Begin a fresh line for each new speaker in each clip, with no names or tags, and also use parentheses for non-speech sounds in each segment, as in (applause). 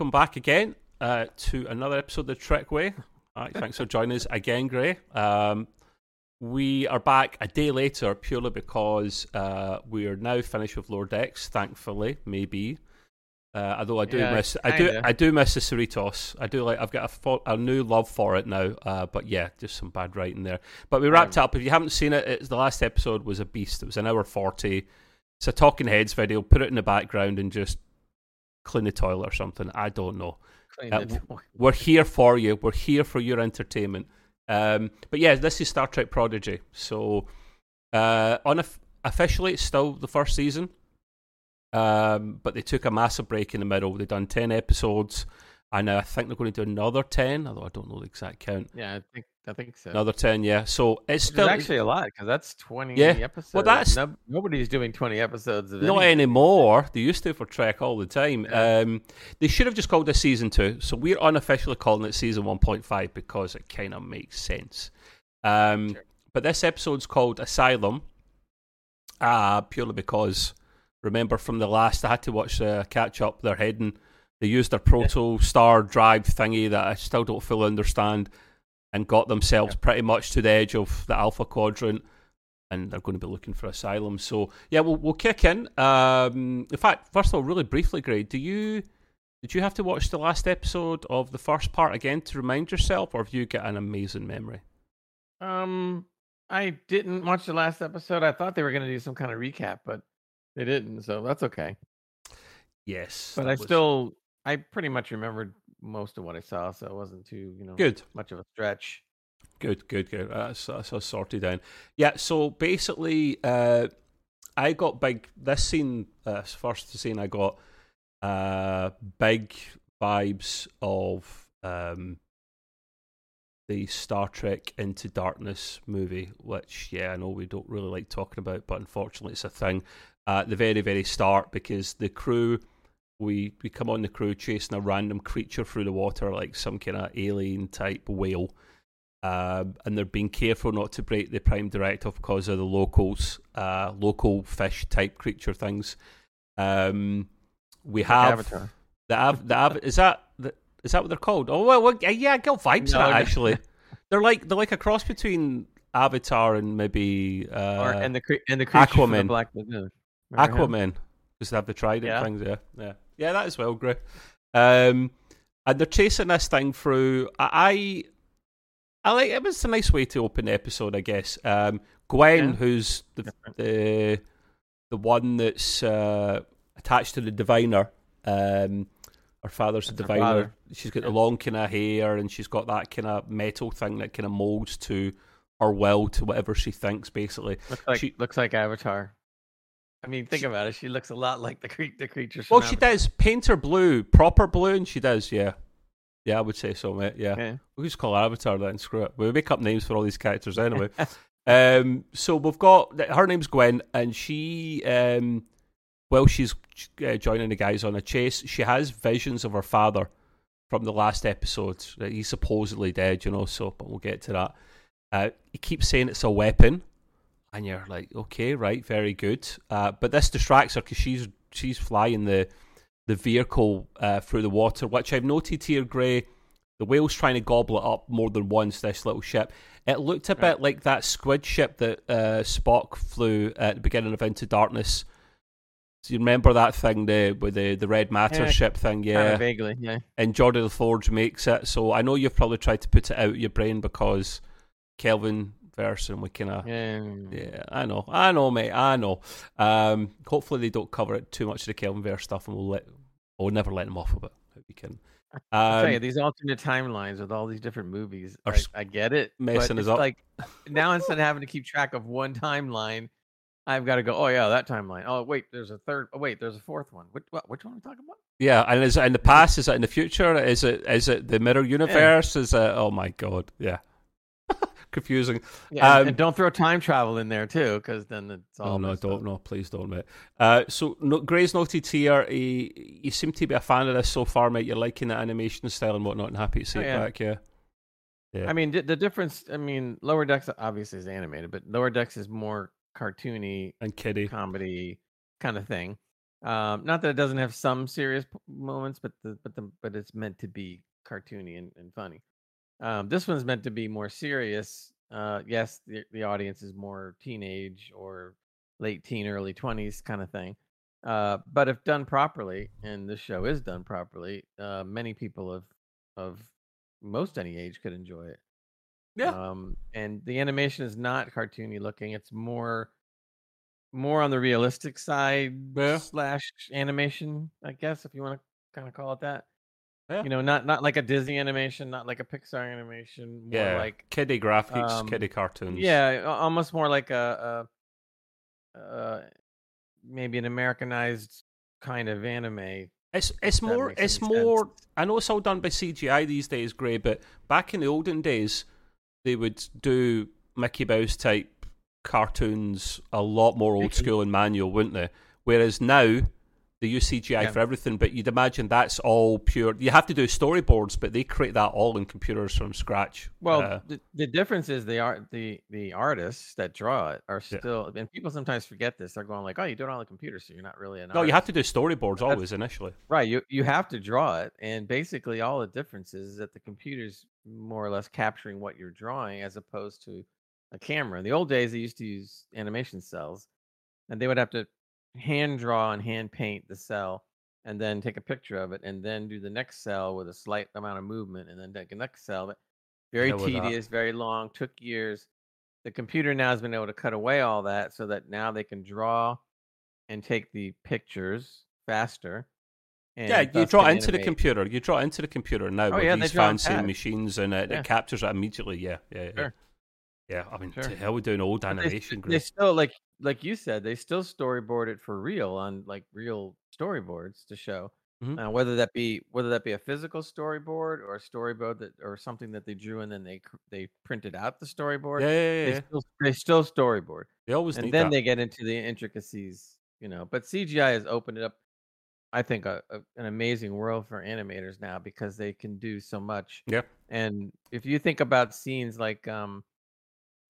welcome back again uh, to another episode of the Trek Way. Right, thanks for (laughs) joining us again, Gray. Um, we are back a day later purely because uh, we are now finished with Lower Decks. Thankfully, maybe. Uh, although I do
Yeah,
miss, I do,
kinda.
I do miss the Cerritos. I do like. I've got a, a new love for it now. Uh, but yeah, just some bad writing there. But we wrapped up. If you haven't seen it, it's the last episode was a beast. It was an hour forty. It's a Talking Heads video. Put it in the background and just clean the toilet or something. I don't know. Uh. We're here for you. We're here for your entertainment. Um, but yeah, this is Star Trek Prodigy. So, uh, unof- officially, it's still the first season. Um, but they took a massive break in the middle. They've done 10 episodes. And I think they're going to do another 10, although I don't know the exact count.
Yeah, I think I think so.
Another 10, yeah. So it's still.
actually a lot because that's twenty
Yeah.
episodes.
that's-
No- nobody's doing twenty episodes of
Not
anything.
anymore. They used to for Trek all the time.
Yeah.
Um, they should have just called this season two. So we're unofficially calling it season one point five because it kind of makes sense. Um,
Sure.
But this episode's called Asylum, uh, purely because remember from the last, I had to watch the catch up. They're heading. They used their Protostar drive thingy that I still don't fully understand, and got themselves pretty much to the edge of the Alpha Quadrant and they're going to be looking for asylum. So yeah, we'll we'll kick in. Um, in fact, first of all, really briefly, Gray, do you did you have to watch the last episode of the first part again to remind yourself, or have you got an amazing memory?
Um, I didn't watch the last episode. I thought they were going to do some kind of recap, but they didn't. So that's okay.
Yes,
But I
was
still, I pretty much remembered most of what I saw, so it wasn't too, you know,
good.
much of a stretch.
Good, good, good. That's, that's all sorted down. Yeah, so basically, uh, I got big. This scene, uh, first scene, I got uh, big vibes of um, the Star Trek Into Darkness movie, which, yeah, I know we don't really like talking about, but unfortunately, it's a thing. Uh, at the very, very start, because the crew. We, we come on the crew chasing a random creature through the water, like some kind of alien type whale um, and they're being careful not to break the prime directive because of the locals, uh, local fish type creature things. Um, we have
Avatar.
the av- the av- is that the, is that what they're called? Oh well, well yeah, I get vibes
No,
that actually. (laughs) they're like they're like a cross between Avatar and maybe uh,
or, and the cre- and the creature from the
Aquaman.
Black Lagoon. Remember?
Aquaman because they have the trident
Yeah.
things. Yeah, yeah, yeah. That as well, Gray. Um, and they're chasing this thing through. I, I like it was a nice way to open the episode, I guess. Um, Gwen,
Yeah.
who's the the the one that's uh, attached to the diviner. Um, her father's a diviner. She's got the long kind of hair, and she's got that kind of metal thing that kind of molds to her will to whatever she thinks, basically.
Looks like
She-
looks like Avatar. I mean, think about it. She looks a lot like the cre- the creatures.
Well, she does. Paint her blue, proper blue, and she does. Yeah, yeah, I would say so, mate. Yeah,
Yeah.
we just call her Avatar then. Screw it. We make up names for all these characters (laughs) anyway. um, so we've got her name's Gwen, and she, um, well, she's uh, joining the guys on a chase. She has visions of her father from the last episode. that He's supposedly dead, you know. So, but we'll get to that. Uh, he keeps saying it's a weapon, and you're like, okay, right, very good. Uh, but this distracts her because she's she's flying the the vehicle uh, through the water, which I've noted here, Gray. The whale's trying to gobble it up more than once. This little ship. It looked a bit like that squid ship that uh, Spock flew at the beginning of Into Darkness. Do you remember that thing, the with the the red matter
Yeah,
ship thing? Yeah,
vaguely. Yeah.
and Geordi La Forge makes it. So I know you've probably tried to put it out of your brain because Kelvin verse and we kind of
Yeah.
yeah, I know, I know, mate, I know. Um, hopefully they don't cover it too much of the Kelvin verse stuff, and we'll let I'll never let them off of it. We can. (laughs) Um,
you, these alternate timelines with all these different movies, I, I get it.
messing us up.
Like now, instead of having to keep track of one timeline, I've got to go. Oh yeah, that timeline. Oh wait, there's a third. Oh wait, there's a fourth one. Which what, which one are we talking about?
yeah, and is it in the past? Is it in the future? Is it is it the mirror universe? Is it? Oh my god, yeah, confusing.
Yeah, and-
Um,
and don't throw time travel in there too, because then it's all.
Oh no, don't
up.
no, please don't, mate. Uh, so no, Gray's noted here. He, you seem to be a fan of this so far, mate. You're liking the animation style and whatnot, and happy to see
Oh,
it
yeah.
back. Yeah, Yeah.
I mean, the difference. I mean, Lower Decks obviously is animated, but Lower Decks is more cartoony,
and Kitty.
comedy kind of thing. Um, not that it doesn't have some serious moments, but the but the but it's meant to be cartoony and, and funny. Um, this one's meant to be more serious. Uh, yes, the the audience is more teenage or late teen, early twenties kind of thing. Uh, but if done properly, and this show is done properly, uh, many people of of most any age could enjoy it.
Yeah.
Um, and the animation is not cartoony looking; it's more more on the realistic side
Yeah.
slash animation, I guess, if you want to kind of call it that.
Yeah.
You know, not not like a Disney animation, not like a Pixar animation, more
yeah,
like
kiddie graphics,
um,
kiddie cartoons.
yeah, almost more like a, a, uh maybe an Americanized kind of anime.
it's it's more it's more.
sense.
I know it's all done by CGI these days, Gray, but back in the olden days, they would do Mickey Mouse type cartoons a lot more old school and manual, wouldn't they? Whereas now they use CGI
Yeah.
for everything, but you'd imagine that's all pure. You have to do storyboards, but they create that all in computers from scratch.
Well,
Uh,
the, the difference is the art the the artists that draw it are
Yeah.
still and people sometimes forget this. They're going like, "Oh, you do it on the computer, so you're not really an
no, you have to do storyboards
That's-
always initially.
Right, you you have to draw it, and basically all the difference is that the computer's more or less capturing what you're drawing as opposed to a camera. In the old days, they used to use animation cells, and they would have to hand draw and hand paint the cell, and then take a picture of it, and then do the next cell with a slight amount of movement, and then take the next cell. But very
Yeah, with that.
tedious, very long, took years. The computer now has been able to cut away all that, so that now they can draw and take the pictures faster. And
yeah, you draw into the computer. You draw into the computer now
Oh,
with
yeah,
these fancy machines, and it,
Yeah.
it captures it immediately. Yeah, yeah, yeah.
Sure.
Yeah, I mean,
Sure.
to hell with doing old
But they,
animation.
they still like like you said, they still storyboard it for real on like real storyboards to show.
Mhm.
Uh, whether that be whether that be a physical storyboard or a storyboard that or something that they drew and then they they printed out the storyboard.
Yeah, yeah, yeah.
They still they still storyboard.
They always
and then
that.
they get into the intricacies, you know. But CGI has opened it up, I think, a, a, an amazing world for animators now because they can do so much.
Yeah.
And if you think about scenes like, um,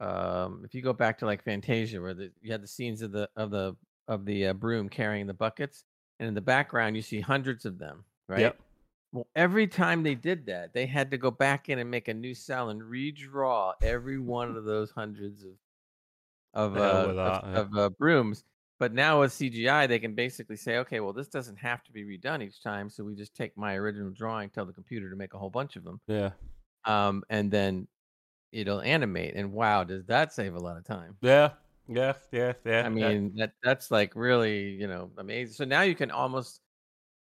um, if you go back to like Fantasia, where the, you had the scenes of the of the of the uh, broom carrying the buckets, and in the background you see hundreds of them, right?
Yep.
Well, every time they did that, they had to go back in and make a new cell and redraw every one of those hundreds of of
hell
uh, of,
yeah.
of, uh, brooms. But now with CGI, they can basically say, okay, well, this doesn't have to be redone each time, so we just take my original drawing, tell the computer to make a whole bunch of them,
Yeah,
um, and then it'll animate. And wow, does that save a lot of time?
yeah, yeah, yeah, yeah.
I mean, that that's like really, you know, amazing. So now you can almost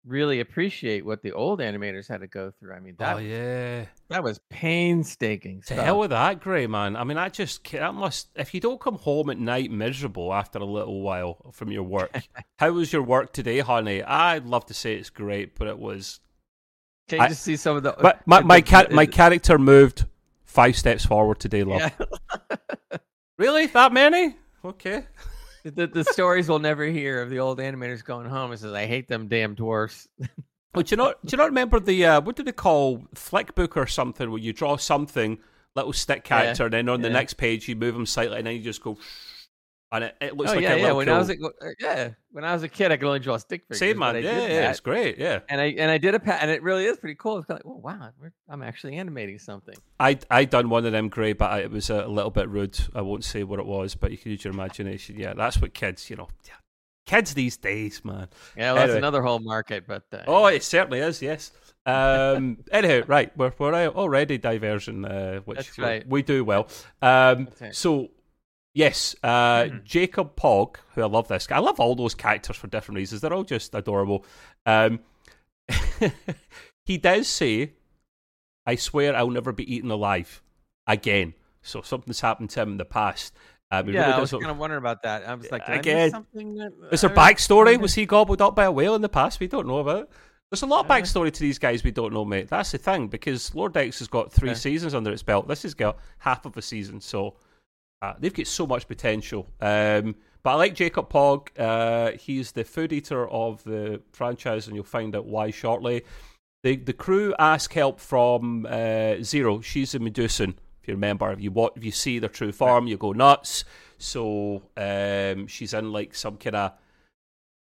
really appreciate what the old animators had to go through. I mean, oh, that
oh yeah.
that was painstaking
To
stuff.
hell with that, Gray man. I mean, I just that must. If you don't come home at night miserable after a little while from your work, (laughs) how was your work today, honey? I'd love to say it's great, but it was.
Can you
I-
just see some of the?
But my uh,
the-
my
the-
cat my character moved five steps forward today, love.
yeah. (laughs)
Really, that many? Okay.
the, the stories we'll never hear of the old animators going home and says, "I hate them damn dwarfs." (laughs)
Oh, do you not do you not remember the uh, what do they call flickbook or something where you draw something little stick
Yeah,
character and then on the next page you move them slightly and then you just go and it, it looks
oh
like
yeah,
a
yeah. When
cool.
I was a, uh, yeah, when I was a kid, I could only draw stick figures.
same man yeah yeah
that,
it's great yeah
and I and I did a pat, and it really is pretty cool. It's kind of like, oh wow, I'm actually animating something.
I I done one of them grey but I, it was a little bit rude I won't say what it was but you can use your imagination yeah that's what kids you know yeah. kids these days man
Yeah, well, that's another whole market, but uh,
oh it certainly is yes um (laughs) anyhow right we're, we're already diversion uh, which
That's
we-
right.
we do well um so Yes, uh,
Mhm.
Jankom Pog, who I love this guy. I love all those characters for different reasons. They're all just adorable. Um, (laughs) he does say, "I swear I'll never be eaten alive again." So something's happened to him in the past. Um,
yeah,
really
I was kind of wondering about that. I was like,
Again,
something? That,
Is there backstory? Was he gobbled up by a whale in the past? We don't know about it. There's a lot of
Uh,
backstory to these guys we don't know, mate. That's the thing, because Lower Decks has got three
Okay.
seasons under its belt. This has got half of a season, so uh, they've got so much potential. Um, but I like Jankom Pog. Uh, he's the food eater of the franchise, and you'll find out why shortly. The the crew ask help from uh, Zero. She's a Medusan, if you remember. If you watch, if you see their true form, you go nuts. So um, she's in like some kind of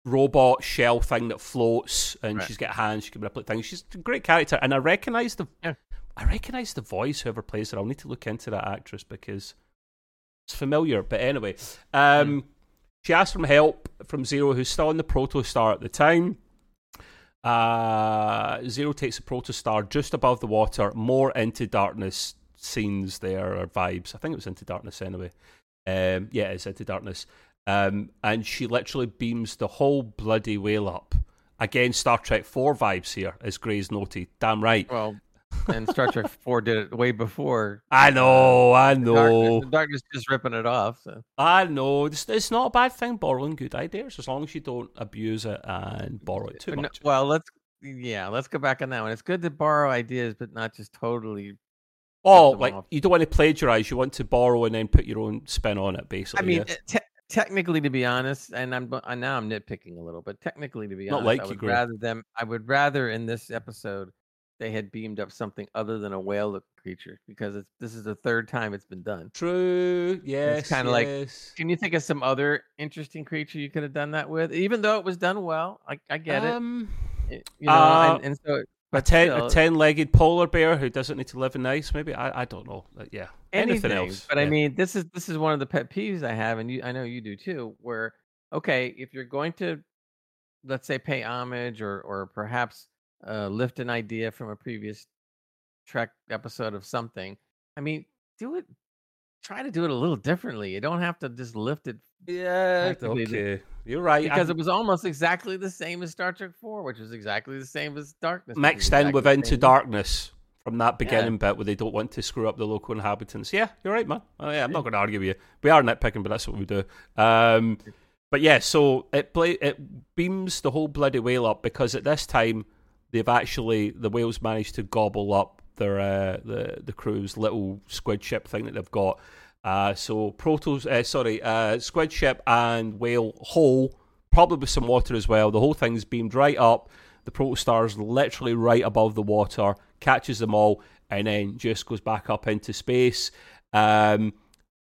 robot shell thing that floats, and
Right.
she's got hands. She can manipulate things. She's a great character, and I recognise the
Yeah.
I recognise the voice. Whoever plays her, I'll need to look into that actress because it's familiar. But anyway, um, she asks for help from Zero, who's still in the Protostar at the time. Uh, Zero takes the Protostar just above the water, more into darkness scenes there or vibes. I think it was into darkness anyway. Um, yeah, it's into darkness. Um, and she literally beams the whole bloody whale up. Again, Star Trek 4 vibes here, as Gray's noted. Damn right.
Well, and Star Trek (laughs) Four did it way before.
I know, I know.
Darkness, darkness just ripping it off. So.
I know. It's, it's not a bad thing borrowing good ideas as long as you don't abuse it and borrow it too much.
well, let's yeah, let's go back on that one. It's good to borrow ideas, but not just totally.
oh, like
off.
you don't want to plagiarize. You want to borrow and then put your own spin on it, basically.
I mean, uh, te- technically, to be honest, and I'm I, now I'm nitpicking a little, but technically, to be
Not
honest,
like
I would rather them. I would rather in this episode they had beamed up something other than a whale creature because it's this is the third time it's been done.
True. Yes.
kinda like- Can you think of some other interesting creature you could have done that with? Even though it was done well, I, I get
Um,
it. You know,
uh,
and, and so
a ten
still,
a ten-legged polar bear who doesn't need to live in ice. Maybe I, I don't know. Yeah. Anything
anything
else?
But I mean, this is this is one of the pet peeves I have, and you, I know you do too. Where okay, if you're going to, let's say, pay homage or or perhaps uh, lift an idea from a previous Trek episode of something, I mean, do it. Try to do it a little differently. You don't have to just lift it
Yeah.
the-
Okay. You're right.
because
I-
it was almost exactly the same as Star Trek Four, which was exactly the same as Darkness.
mixed in
exactly
with Into Darkness from that beginning bit where they don't want to screw up the local inhabitants. Yeah, you're right, man. Oh, yeah, I'm not going to argue with you. We are nitpicking, but that's what we do. Um, but yeah, so it play it beams the whole bloody whale up because at this time they've actually the whales managed to gobble up their uh, the the crew's little squid ship thing that they've got. Uh, so protos, uh, sorry, uh, squid ship and whale whole, probably with some water as well. The whole thing's beamed right up. The protostar's literally right above the water, catches them all, and then just goes back up into space. Um,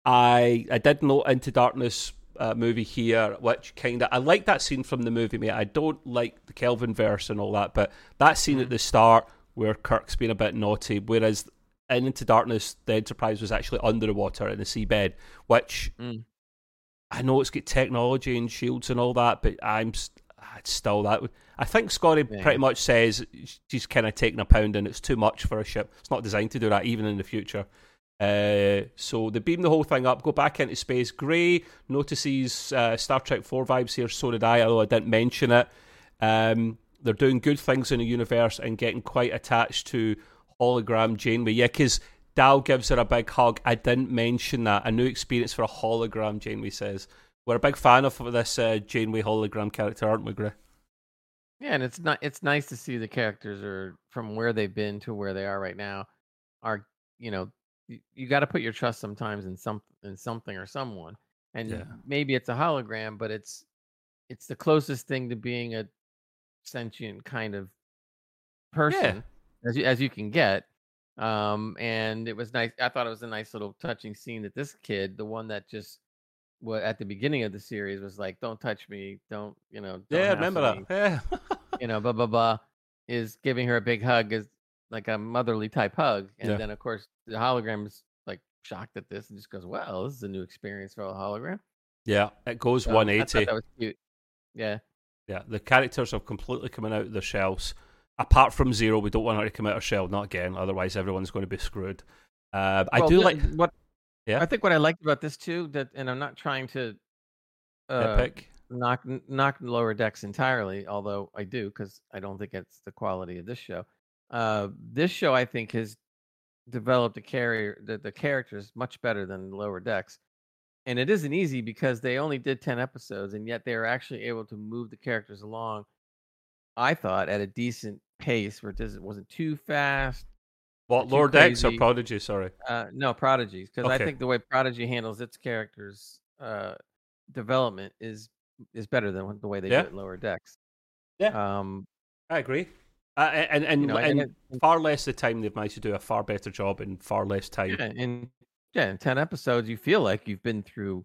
I I did note Into Darkness uh, movie here, which kind of I like that scene from the movie, mate. I don't like the Kelvin verse and all that, but that scene at the start where Kirk's being a bit naughty, whereas in Into Darkness, the Enterprise was actually under the water in the seabed, which
Mm.
I know it's got technology and shields and all that, but I'm s- it's still that. I think Scotty
Yeah.
pretty much says she's kind of taking a pound and it's too much for a ship. It's not designed to do that, even in the future. Uh, so they beam the whole thing up, go back into space. Gray notices uh, Star Trek 4 vibes here, so did I, although I didn't mention it. Um, they're doing good things in the universe and getting quite attached to hologram Janeway. Yeah, because Dal gives her a big hug. I didn't mention that. A new experience for a hologram, Janeway says. We're a big fan of this uh, Janeway hologram character, aren't we, Gray?
Yeah, and it's not. It's nice to see the characters are from where they've been to where they are right now. Are you know you, you got to put your trust sometimes in some in something or someone, and
Yeah.
maybe it's a hologram, but it's it's the closest thing to being a sentient kind of person as you as you can get. Um, and it was nice. I thought it was a nice little touching scene that this kid, the one that just what at the beginning of the series was like, "Don't touch me, don't you know?" Don't
Yeah, remember
hassle
that. Yeah.
you know, (laughs) blah blah blah, is giving her a big hug, is like a motherly type hug, and
Yeah.
then of course the hologram is like shocked at this and just goes, "Well, this is a new experience for a hologram."
yeah, it goes
So I
180.
That was cute. Yeah,
Yeah, the characters are completely coming out of their shells. Apart from Zero, we don't want her to come out of shell, not again. Otherwise, everyone's going to be screwed. Uh, I
Well,
do like
what.
Yeah.
I think what I liked about this too that, and I'm not trying to. Uh,
Nitpick.
knock knock lower decks entirely. Although I do because I don't think it's the quality of this show. Uh, this show I think has developed a carrier the, the characters much better than lower decks and it isn't easy because they only did 10 episodes and yet they were actually able to move the characters along i thought at a decent pace where it wasn't too fast
what lower decks or prodigy? Sorry.
Uh, no prodigies because okay. i think the way prodigy handles its characters uh, development is is better than the way they yeah. do it lower decks.
Yeah. Um i agree uh, and and, you know, and, and it, far less the time they've managed to do a far better job in far less time.
Yeah, in yeah, in ten episodes, you feel like you've been through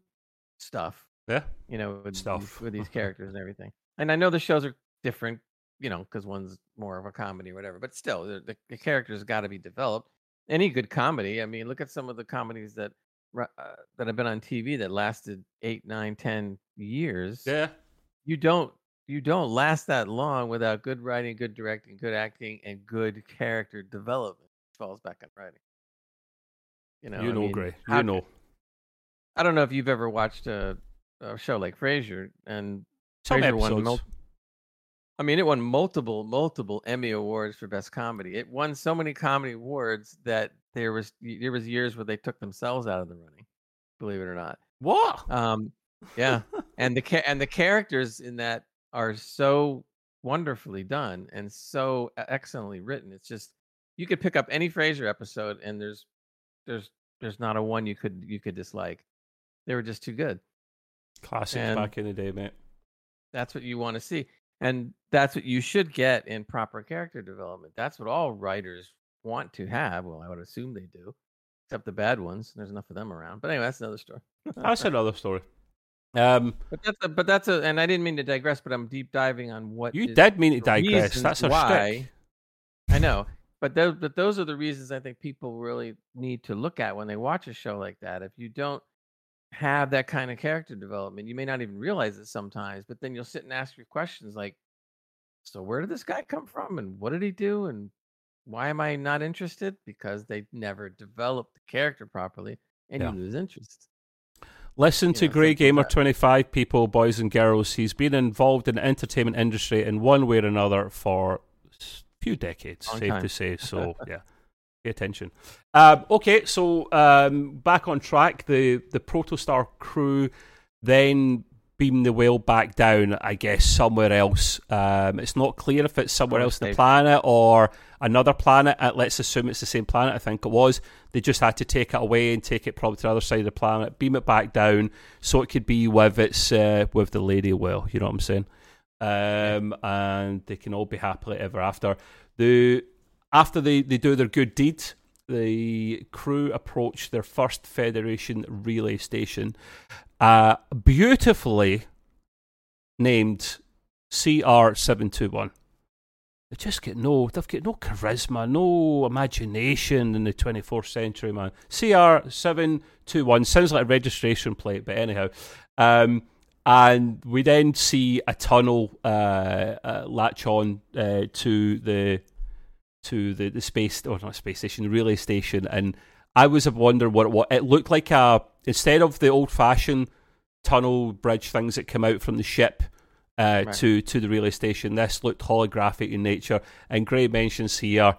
stuff.
Yeah,
you know, with stuff these, with these (laughs) characters and everything. And I know the shows are different, you know, because one's more of a comedy or whatever. But still, the, the characters got to be developed. Any good comedy, I mean, look at some of the comedies that uh, that have been on TV that lasted eight, nine, ten years.
Yeah,
you don't you don't last that long without good writing, good directing, good acting, and good character development. It falls back on writing.
You know, you know, mean, Gray. You know.
I don't know if you've ever watched a, a show like Frasier, and Some Frasier won. Mul- I mean, it won multiple, multiple Emmy awards for best comedy. It won so many comedy awards that there was there was years where they took themselves out of the running. Believe it or not.
What?
Um, yeah, (laughs) and the ca- and the characters in that are so wonderfully done and so excellently written. It's just you could pick up any Frasier episode and there's there's there's not a one you could you could dislike. They were just too good.
Classics and back in the day, mate.
That's what you want to see. And that's what you should get in proper character development. That's what all writers want to have. Well, I would assume they do, except the bad ones. There's enough of them around. But anyway, that's another story.
that's another story. Um,
but that's a, but that's a, and I didn't mean to digress, but I'm deep diving on what
you did mean to digress. That's a why.
I know, but those, but those are the reasons I think people really need to look at when they watch a show like that. If you don't have that kind of character development, you may not even realize it sometimes. But then you'll sit and ask your questions like, "So where did this guy come from, and what did he do, and why am I not interested?" Because they never developed the character properly, and yeah. you lose interest.
Listen you to know, Grey Gamer 25 people, boys and girls. He's been involved in the entertainment industry in one way or another for a few decades, Long safe time. to say. So, (laughs) yeah, pay attention. Um, okay, so um, back on track. The, the Protostar crew then beam the whale back down, I guess, somewhere else. Um, it's not clear if it's somewhere else on the planet or another planet. Uh, let's assume it's the same planet. I think it was. They just had to take it away and take it probably to the other side of the planet, beam it back down, so it could be with its uh, with the lady whale. You know what I'm saying? Um, and they can all be happily ever after. The after they, they do their good deed, the crew approach their first Federation relay station, uh, beautifully named CR721. They just get no, they've got no charisma, no imagination in the 24th century, man. CR721 sounds like a registration plate, but anyhow. Um, and we then see a tunnel uh, uh, latch on uh, to the to the, the space or not space station, the relay station, and I was wondering what what it looked like. A instead of the old fashioned tunnel bridge things that come out from the ship uh, right. to to the relay station, this looked holographic in nature. And Gray mentions here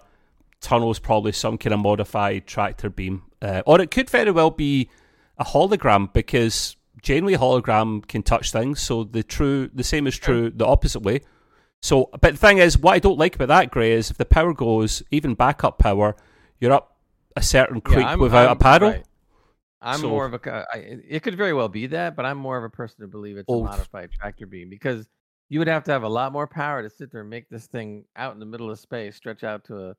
tunnels probably some kind of modified tractor beam, uh, or it could very well be a hologram because generally hologram can touch things. So the true the same is true the opposite way. So, but the thing is, what I don't like about that, Gray, is if the power goes, even backup power, you're up a certain creek yeah, without I'm, a paddle. Right.
I'm so, more of a. I, it could very well be that, but I'm more of a person to believe it's old. a oh, modified tractor beam because you would have to have a lot more power to sit there and make this thing out in the middle of space stretch out to a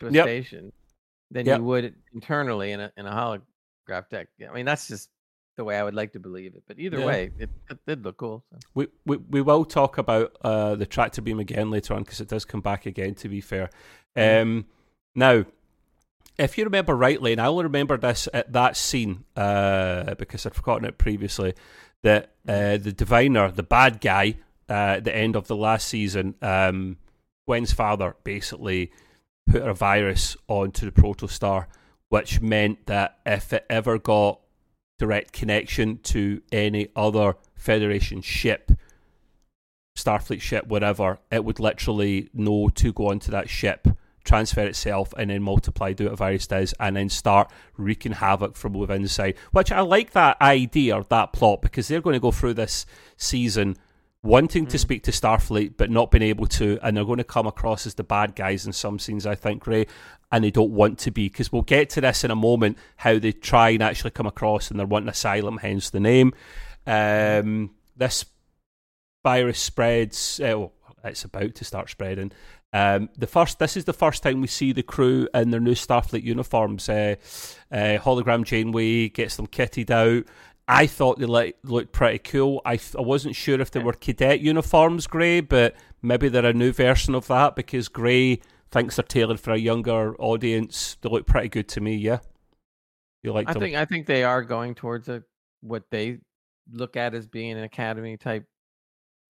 to a yep. station than yep. you would internally in a in a holograph deck. I mean, that's just the way I would like to believe it. But either yeah. way, it, it, did look cool. So.
We, we we will talk about uh, the tractor beam again later on because it does come back again. To be fair, mm-hmm. um, now if you remember rightly, and I'll remember this at that scene uh, because I'd forgotten it previously, that uh, the diviner, the bad guy, uh, at the end of the last season, um, Gwen's father basically put a virus onto the protostar, which meant that if it ever got direct connection to any other Federation ship, Starfleet ship, whatever, it would literally know to go onto that ship, transfer itself, and then multiply, do what Virus does, and then start wreaking havoc from within inside. Which I like that idea, that plot, because they're going to go through this season wanting mm. to speak to Starfleet but not being able to, and they're going to come across as the bad guys in some scenes, I think, Gray, and they don't want to be, because we'll get to this in a moment, how they try and actually come across and they're wanting asylum, hence the name. Um, this virus spreads, uh, well, it's about to start spreading. Um, the first, this is the first time we see the crew in their new Starfleet uniforms. Uh, uh, hologram Janeway gets them kitted out. I thought they looked pretty cool. I, I wasn't sure if they were cadet uniforms, Grey, but maybe they're a new version of that because Grey thinks they're tailored for a younger audience. They look pretty good to me. Yeah,
you like? I them? think I think they are going towards a what they look at as being an academy type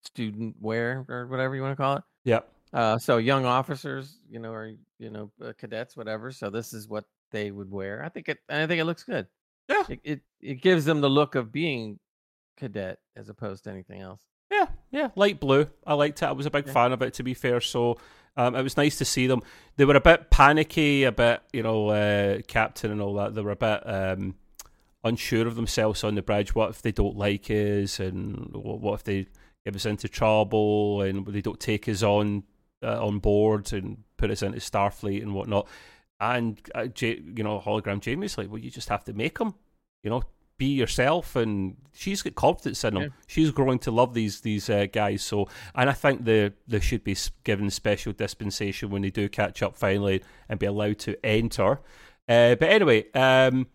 student wear or whatever you want to call it.
Yeah.
Uh, so young officers, you know, or you know, uh, cadets, whatever. So this is what they would wear. I think it. I think it looks good.
Yeah.
It, it, it gives them the look of being cadet as opposed to anything else.
Yeah, yeah, light blue. I liked it. I was a big yeah. fan of it, to be fair. So um, it was nice to see them. They were a bit panicky, a bit, you know, uh, captain and all that. They were a bit um, unsure of themselves on the bridge. What if they don't like us, and what if they give us into trouble, and they don't take us on uh, on board and put us into Starfleet and whatnot? And uh, J- you know, hologram Janeway's like, well, you just have to make them. You know, be yourself, and she's got confidence in them. Yeah. She's growing to love these these uh, guys. So, and I think they they should be given special dispensation when they do catch up finally and be allowed to enter. Uh, but anyway, um,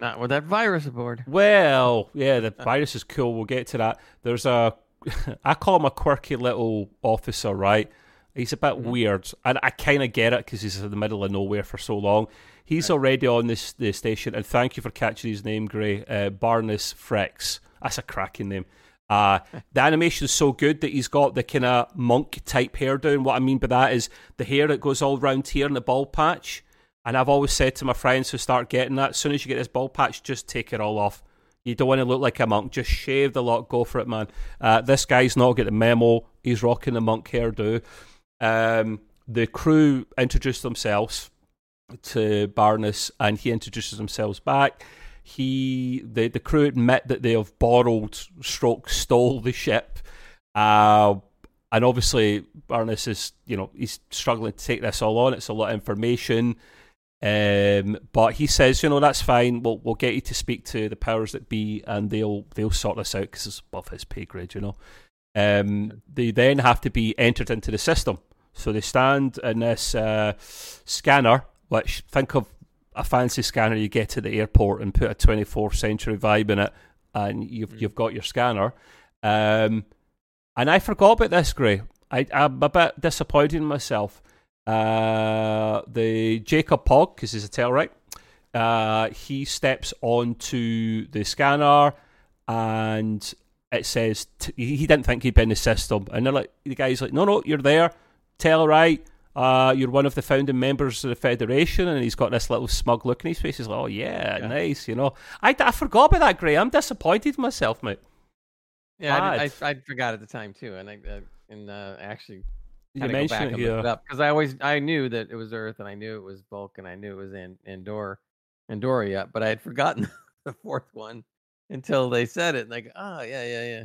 not with that virus aboard.
Well, yeah, the (laughs) virus is cool. We'll get to that. There's a, (laughs) I call him a quirky little officer, right? He's a bit mm-hmm. weird, and I kind of get it because he's in the middle of nowhere for so long. He's right. already on this the station, and thank you for catching his name, Gray. Uh, Barniss Frex. That's a cracking name. Uh, (laughs) the animation is so good that he's got the kind of monk type hairdo. And what I mean by that is the hair that goes all round here in the ball patch. And I've always said to my friends who start getting that, as soon as you get this ball patch, just take it all off. You don't want to look like a monk. Just shave the lot. Go for it, man. Uh, this guy's not getting the memo. He's rocking the monk hairdo. Um, the crew introduce themselves to Barniss, and he introduces himself back. He, the the crew admit that they have borrowed, stroke, stole the ship, uh, and obviously Barniss is, you know, he's struggling to take this all on. It's a lot of information. Um, but he says, you know, that's fine. We'll we'll get you to speak to the powers that be, and they'll they'll sort this out because it's above his pay grade, you know. Um, they then have to be entered into the system. So they stand in this uh, scanner, which think of a fancy scanner you get at the airport and put a 24th century vibe in it, and you've mm. you've got your scanner. Um, and I forgot about this, Gray. I, I'm a bit disappointed in myself. Uh, the Jankom Pog, because he's a Tellarite, uh, he steps onto the scanner and it says t- he didn't think he'd been in the system. And they're like, the guy's like, no, no, you're there. Tellarite, uh, you're one of the founding members of the Federation, and he's got this little smug look in his face. He's like, oh, yeah, yeah. nice, you know. I, I forgot about that, Gray. I'm disappointed in myself, mate.
Yeah, I, I, I, forgot at the time, too. And I uh, and uh, actually you mentioned it here because I always I knew that it was Earth, and I knew it was Bulk, and I knew it was in Andor, Andoria, but I had forgotten (laughs) the fourth one until they said it. Like, oh yeah, yeah, yeah.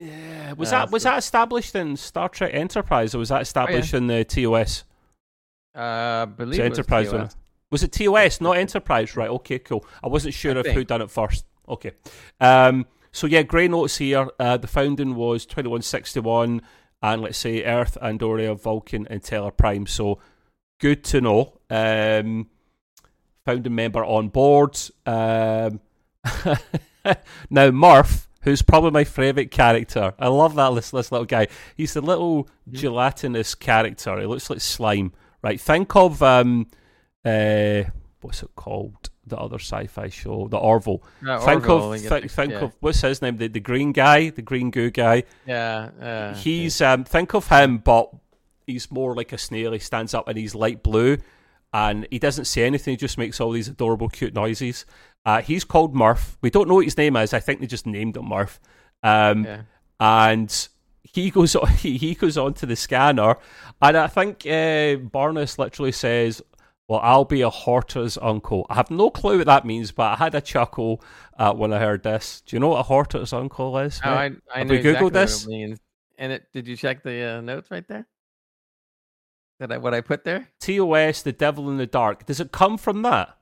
Yeah, was uh, that was that established in Star Trek Enterprise, or was that established oh, yeah. in the TOS?
Uh, I believe it
Enterprise.
Was,
was it TOS, not Enterprise? Right. Okay. Cool. I wasn't sure I of think. who done it first. Okay. Um. So yeah, grey notes here. Uh, the founding was twenty one sixty one, and let's say Earth, Andoria, Vulcan, and Tellar Prime. So good to know. Um, founding member on board. Um, (laughs) (laughs) now Murf who's probably my favourite character. I love that this, this little guy. He's the little mm-hmm. gelatinous character. He looks like slime. Right. Think of um uh what's it called? The other sci-fi show, the Orville. think Orville, of th- think yeah. of what's his name? The the green guy, the green goo guy.
Yeah. Uh,
he's um think of him, but he's more like a snail. He stands up and he's light blue, and he doesn't say anything. He just makes all these adorable, cute noises. Uh, he's called Murf. We don't know what his name is. I think they just named him Murf. Um,
Yeah.
and he goes on, (laughs) he, he goes on to the scanner, and I think uh, Barniss literally says, "Well, I'll be a Horta's uncle." I have no clue what that means, but I had a chuckle uh, when I heard this. Do you know what a Horta's uncle is?
Oh. I, I
Have
know
we Googled
exactly what
this?
And it did you check the uh, notes right there? That I what I put there?
TOS, the Devil in the Dark. Does it come from that?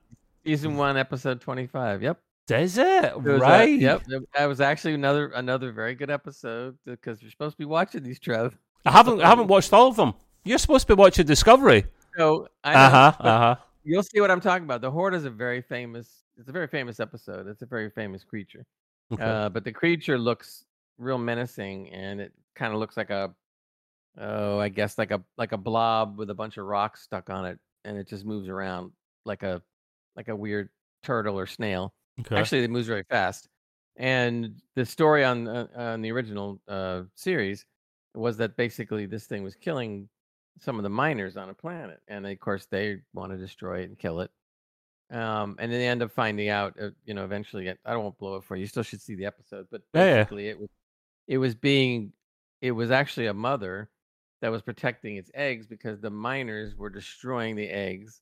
Season one, episode twenty-five. Yep.
Does it?
It was, uh,
right.
yep. That was actually another another very good episode because you're supposed to be watching these, Trev.
I haven't. I haven't watched all of them. You're supposed to be watching Discovery.
So
Uh huh. Uh huh.
you'll see what I'm talking about. The Horta is a very famous. It's a very famous episode. It's a very famous creature.
Okay.
Uh, but the creature looks real menacing, and it kind of looks like a, oh, I guess like a like a blob with a bunch of rocks stuck on it, and it just moves around like a like a weird turtle or snail.
okay.
Actually, it moves very fast. And the story on uh, on the original uh, series was that basically this thing was killing some of the miners on a planet, and of course they want to destroy it and kill it. Um, and then they end up finding out, uh, you know, eventually. I don't want to blow it for you. You still should see the episode, but
Yeah, yeah.
basically it was it was being it was actually a mother that was protecting its eggs because the miners were destroying the eggs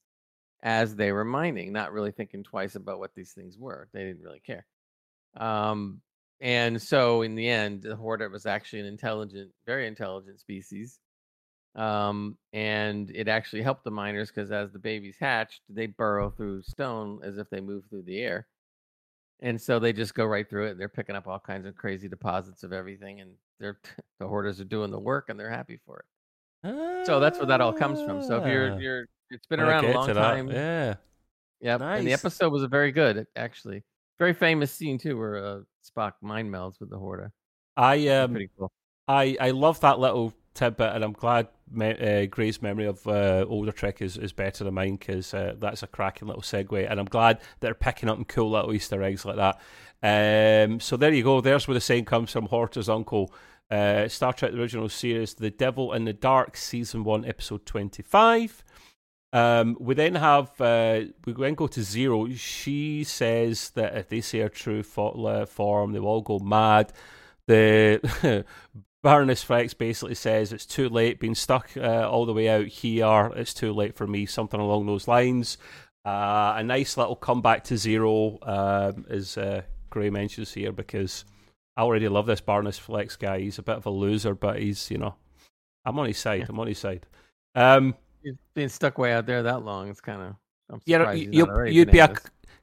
as they were mining, not really thinking twice about what these things were. They didn't really care. Um, and so in the end, the Horta was actually an intelligent, very intelligent species. Um, and it actually helped the miners because as the babies hatched, they burrow through stone as if they move through the air. And so they just go right through it. They're picking up all kinds of crazy deposits of everything, and they're (laughs) the Hortas are doing the work, and they're happy for it. So that's where that all comes from. So if you're
Ah.
you're it's been around a long
to that,
time.
Yeah.
Yep. And the episode was a very good, actually. Very famous scene too, where uh, Spock mind melds with the Horta.
I um
pretty cool.
I I love that little tidbit, and I'm glad me, uh, Gray's memory of uh, older Trek is, is better than mine because uh, that's a cracking little segue, and I'm glad they're picking up cool little Easter eggs like that. Um, so there you go. There's where the saying comes from. Horta's uncle. Uh, Star Trek: The Original Series, The Devil in the Dark, Season One, Episode Twenty-five. Um, we then have uh, we then go to zero. She says that if they see her true uh, form, they will all go mad. The (laughs) Barniss Frex basically says it's too late, being stuck uh, all the way out here. It's too late for me. Something along those lines. Uh, a nice little comeback to zero, um, as Gray mentions here, because I already love this Barniss Frex guy. He's a bit of a loser, but he's you know, I'm on his side.
Yeah.
I'm on his side. Um,
He's Being stuck way out there that long, it's kind of. I'm
yeah, you,
he's not
you,
already
you'd be a.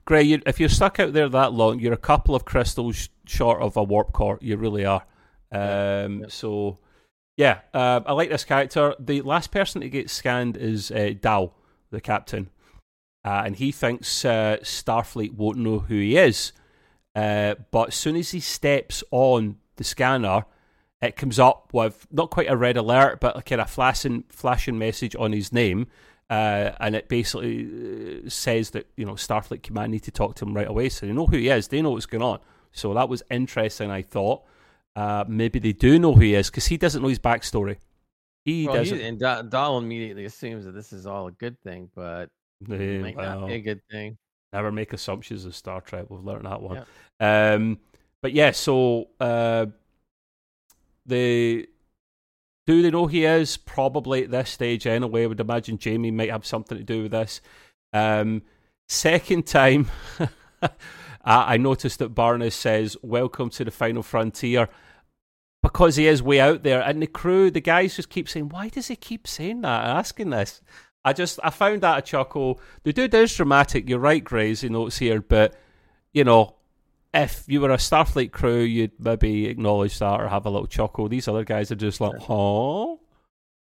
Gray. You, if you're stuck out there that long, you're a couple of crystals short of a warp core. You really are. Um. So, yeah, uh, I like this character. The last person to get scanned is uh, Dal, the captain, uh, and he thinks uh, Starfleet won't know who he is. Uh, but as soon as he steps on the scanner, it comes up with not quite a red alert, but a flashing flashing message on his name. Uh, and it basically uh, says that you know Starfleet Command need to talk to him right away, so they know who he is. They know what's going on. So that was interesting. I thought uh, maybe they do know who he is because he doesn't know his backstory. He
Well,
doesn't.
he, and Da- Dal immediately assumes that this is all a good thing, but it might not be a good thing.
Never make assumptions of Star Trek. We've learned that one. Um, but yeah, so uh, they do they know he is probably at this stage anyway. I would imagine Janeway might have something to do with this. Um, second time, (laughs) I, I noticed that Barniss says, "Welcome to the final frontier." Because he is way out there, and the crew, the guys just keep saying, "Why does he keep saying that?" asking this. I just, I found that a chuckle. The dude is dramatic. You're right, Grays. He notes here, but you know, if you were a Starfleet crew, you'd maybe acknowledge that or have a little chuckle. These other guys are just like, huh?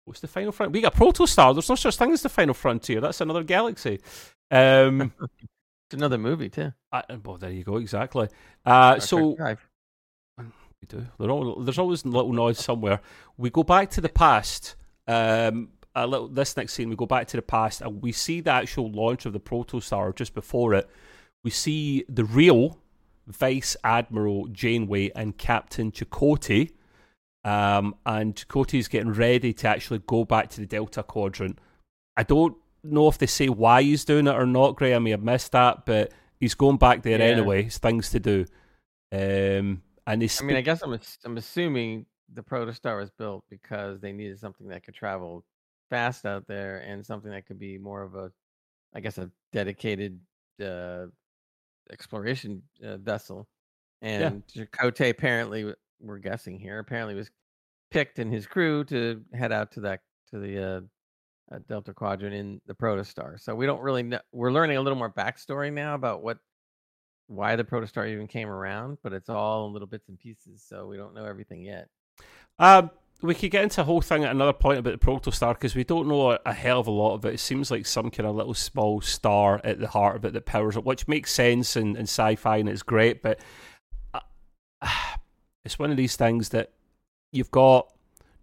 What's the final frontier? We got Protostar. There's no such thing as the final frontier. That's another galaxy. Um, (laughs)
It's another movie too.
I, well, there you go. Exactly. Uh, so
Drive.
we do. All, there's always a little noise somewhere. We go back to the past. Um, little. This next scene, we go back to the past, and we see the actual launch of the Protostar. Just before it, we see the real Vice Admiral Janeway and Captain Chakotay. Um, and is getting ready to actually go back to the Delta Quadrant. I don't know if they say why he's doing it or not, Gray. I may have missed that, but he's going back there
Yeah.
anyway. It's things to do. Um, And they
I mean, I guess I'm I'm assuming the Protostar was built because they needed something that could travel fast out there and something that could be more of a, I guess, a dedicated uh, exploration uh, vessel. And Chakotay apparently, we're guessing here, apparently was picked and his crew to head out to that to the uh, uh, Delta Quadrant in the Protostar. So we don't really know. We're learning a little more backstory now about what why the Protostar even came around, but it's all in little bits and pieces, so we don't know everything yet.
Um, we could get into a whole thing at another point about the protostar because we don't know a, hell of a lot of it. It seems like some kind of little small star at the heart of it that powers it, which makes sense in, in sci-fi and it's great. But uh, (sighs) it's one of these things that you've got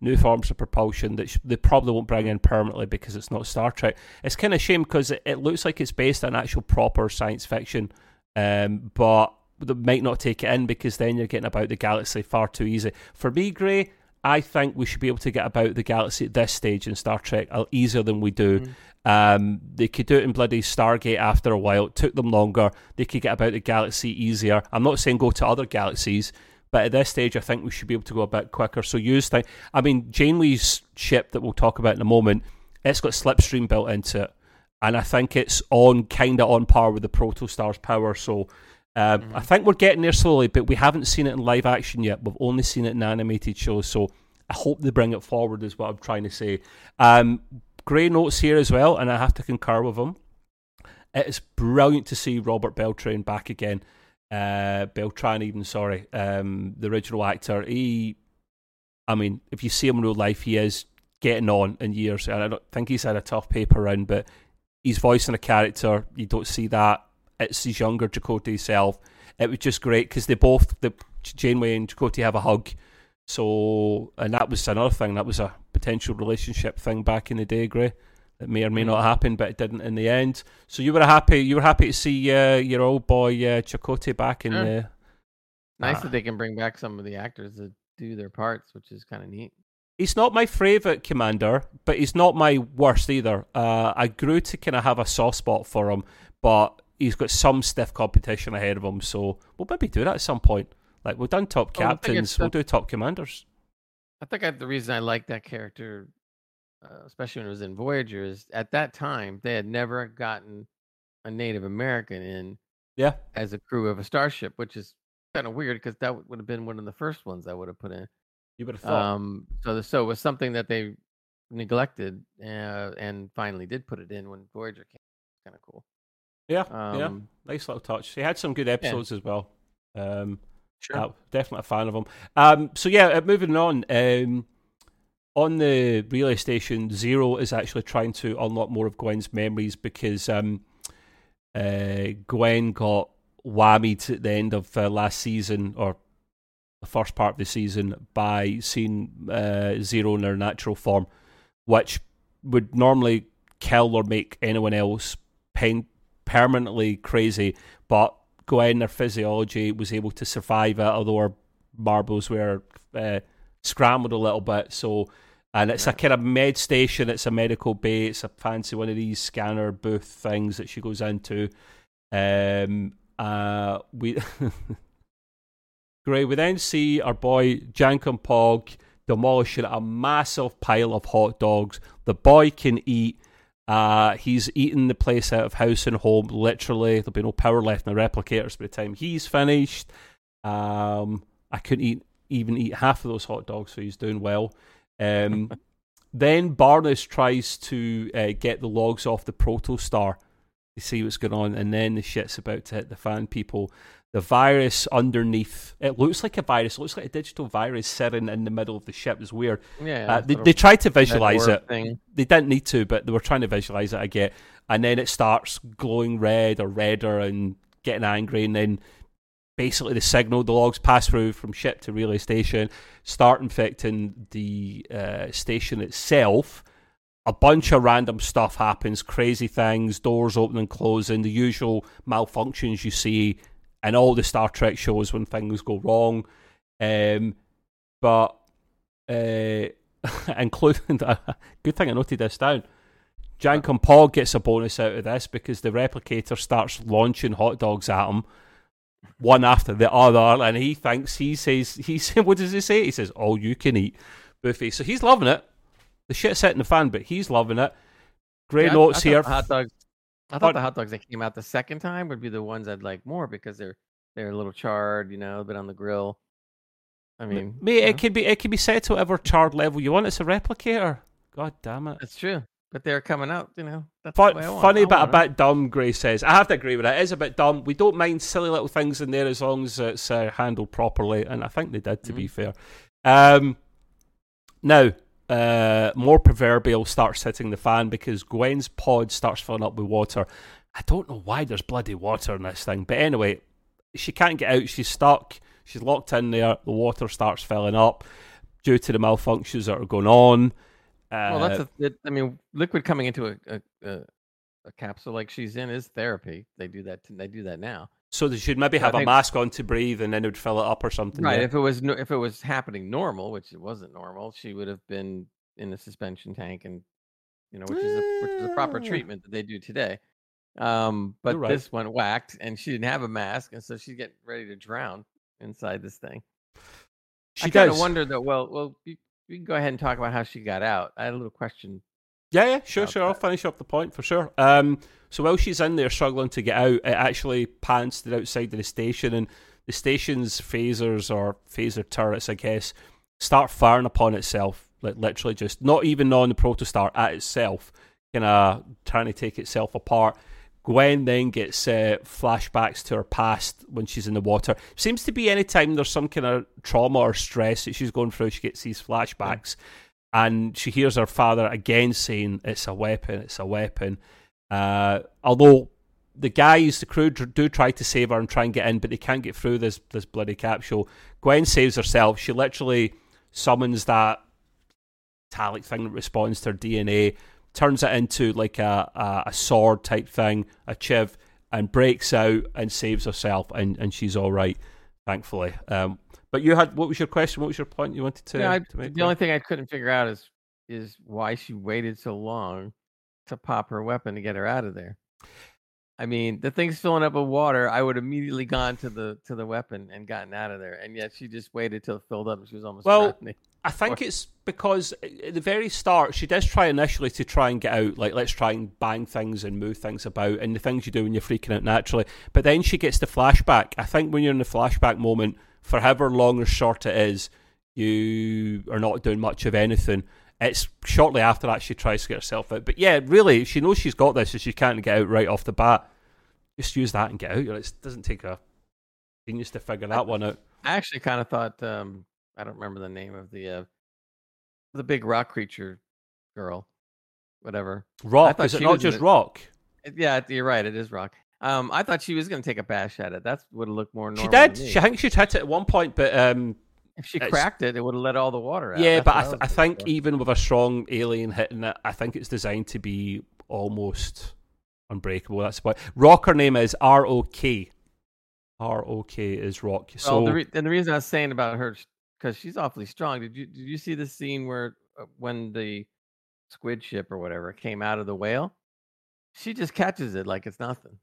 new forms of propulsion that sh- they probably won't bring in permanently because it's not Star Trek. It's kind of a shame because it, it looks like it's based on actual proper science fiction, um, but they might not take it in because then you're getting about the galaxy far too easy. For me, Gray, I think we should be able to get about the galaxy at this stage in Star Trek a- easier than we do.
Mhm.
Um, they could do it in bloody Stargate after a while. It took them longer. They could get about the galaxy easier. I'm not saying go to other galaxies, but at this stage, I think we should be able to go a bit quicker. So use things. I mean, Janeway's ship that we'll talk about in a moment, it's got slipstream built into it, and I think it's on kind of on par with the Protostar's power. So. Um,
Mhm.
I think we're getting there slowly, but we haven't seen it in live action yet. We've only seen it in animated shows, so I hope they bring it forward. Is what I'm trying to say. Um, Great notes here as well, and I have to concur with him. It's brilliant to see Robert Beltran back again. Uh, Beltran, even sorry, um, the original actor. He, I mean, if you see him in real life, he is getting on in years, and I don't think he's had a tough paper round. But he's voicing a character. You don't see that. It's his younger Chakotay self. It was just great because they both, the Janeway and Chakotay, have a hug. So, and that was another thing. That was a potential relationship thing back in the day, Gray. That may or may
Mm.
not happen, but it didn't in the end. So you were happy. You were happy to see uh, your old boy uh, Chakotay back in
Sure.
the.
Nice
Ah.
that they can bring back some of the actors that do their parts, which is kind of neat.
He's not my favourite commander, but he's not my worst either. Uh, I grew to kind of have a soft spot for him, but he's got some stiff competition ahead of him. So we'll maybe do that at some point. Like we've done top
I
captains, we'll do top commanders.
I think I, the reason I like that character, uh, especially when it was in Voyager, is at that time they had never gotten a Native American in
Yeah,
as a crew of a starship, which is kind of weird because that would have been one of the first ones I would have put in.
you would have thought.
Um, so the, so it was something that they neglected uh, and finally did put it in when Voyager came. Kind of cool.
Yeah,
Um,
yeah, nice little touch. He had some good episodes as well. Um,
Sure.
Uh, definitely a fan of him. Um, so yeah, uh, moving on. Um, on the relay station, Zero is actually trying to unlock more of Gwen's memories because um, uh, Gwen got whammied at the end of uh, last season or the first part of the season by seeing uh, Zero in her natural form, which would normally kill or make anyone else pen- permanently crazy, but Gwen, her physiology, was able to survive it, although her marbles were uh, scrambled a little bit. So, and it's a kind of med station. It's a medical bay. It's a fancy one of these scanner booth things that she goes into. Um, uh, we (laughs) great. We then see our boy Jankom Pog demolishing a massive pile of hot dogs. The boy can eat. Uh, he's eaten the place out of house and home. Literally, there'll be no power left in the replicators by the time he's finished. Um, I couldn't eat even eat half of those hot dogs, so he's doing well. Um, (laughs) then Barniss tries to uh, get the logs off the Protostar to see what's going on, and then the shit's about to hit the fan people. The virus underneath it looks like a virus, it looks like a digital virus sitting in the middle of the ship. It's weird.
Yeah.
Uh, they, they tried to visualize it
Thing.
they didn't need to, but they were trying to visualize it. I get, and then it starts glowing red or redder and getting angry, and then basically the signal, the logs pass through from ship to relay station, start infecting the uh, station itself. A bunch of random stuff happens, crazy things, doors open and closing, the usual malfunctions you see in all the Star Trek shows when things go wrong. Um, but uh, (laughs) including good thing I noted this down. Jankom Pog gets a bonus out of this because the replicator starts launching hot dogs at him. one after the other, and he thinks he says (laughs) he said, what does he say? He says, "All you can eat buffet." So he's loving it. The shit's hitting the fan, but he's loving it. Great
Yeah,
notes here.
hot dogs. I
But-
thought the hot dogs that came out the second time would be the ones I'd like more because they're they're a little charred, you know, a bit on the grill. I mean,
Mate,
you know,
it can be it can be set to whatever charred level you want. It's a replicator. God damn it.
that's true. But they're coming out, you know. That's
Fun,
the way I want-
funny but a bit dumb, Grace says. I have to agree with it. It is a bit dumb. We don't mind silly little things in there as long as it's uh, handled properly, and I think they did, to be fair. Um, now, uh, more proverbial starts hitting the fan because Gwen's pod starts filling up with water. I don't know why there's bloody water in this thing, but anyway, she can't get out. She's stuck. She's locked in there. The water starts filling up due to the malfunctions that are going on. Uh,
Well, that's a, it, I mean, liquid coming into a, a, a, a capsule like she's in is therapy. They do that. They do that now.
So they should maybe
I
have a
think-
mask on to breathe, and then it would fill it up or something.
Right.
yeah.
If it was if it was happening normal, which it wasn't normal, she would have been in a suspension tank, and you know, which is a, which is a proper
Ah.
treatment that they do today. Um, but
right.
this one whacked, and she didn't have a mask, and so she's getting ready to drown inside this thing.
She
I kind of wonder though. Well, well, you, you can go ahead and talk about how she got out. I had a little question.
Yeah, yeah, sure, sure. I'll finish up the point for sure. Um, so while she's in there struggling to get out, it actually pans to the outside of the station, and the station's phasers or phaser turrets, I guess, start firing upon itself. Like literally, just not even on the protostar at itself, kind of trying to take itself apart. Gwen then gets uh, flashbacks to her past when she's in the water. Seems to be any time there's some kind of trauma or stress that she's going through, she gets these flashbacks, and she hears her father again saying, "It's a weapon, it's a weapon." Uh, although the guys, the crew, do try to save her and try and get in, but they can't get through this this bloody capsule. Gwen saves herself. She literally summons that metallic thing that responds to her DNA, turns it into like a, a, a sword type thing, a chiv, and breaks out and saves herself, and, and she's all right, thankfully. Um, but you had what was your question? What was your point you wanted to,
Yeah, I-
to make?
the only thing I couldn't figure out is is why she waited so long to pop her weapon to get her out of there. I mean, the thing's filling up with water. I would immediately gone to the to the weapon and gotten out of there, and yet she just waited till it filled up. and She was almost
Well. I (laughs) think it's because uh, at the very start she does try initially to try and get out, like let's try and bang things and move things about, and the things you do when you're freaking out naturally. But then she gets the flashback. I think when you're in the flashback moment, for however long or short it is, you are not doing much of anything. It's shortly after that she tries to get herself out. But yeah, really, she knows she's got this, so she can't get out right off the bat. Just use that and get out. It doesn't take a genius to figure that one out.
I actually kind of thought um, I don't remember the name of the uh, the big rock creature girl, whatever.
Rock, is it not just
it.
rock?
Yeah, you're right. It is rock. Um, I thought she was going to take a bash at it. That would have looked more normal.
She did. She, I think she'd hit it at one point, but um,
if she cracked it, it would have let all the water out.
yeah,
That's
but I, th- I think
for.
even with a strong alien hitting it, I think it's designed to be almost unbreakable. That's why Rock. Her name is R O K. R O K is Rock. So
well, the re- and the reason I was saying about her because she's awfully strong. Did you did you see the scene where uh, when the squid ship or whatever came out of the whale? She just catches it like it's nothing.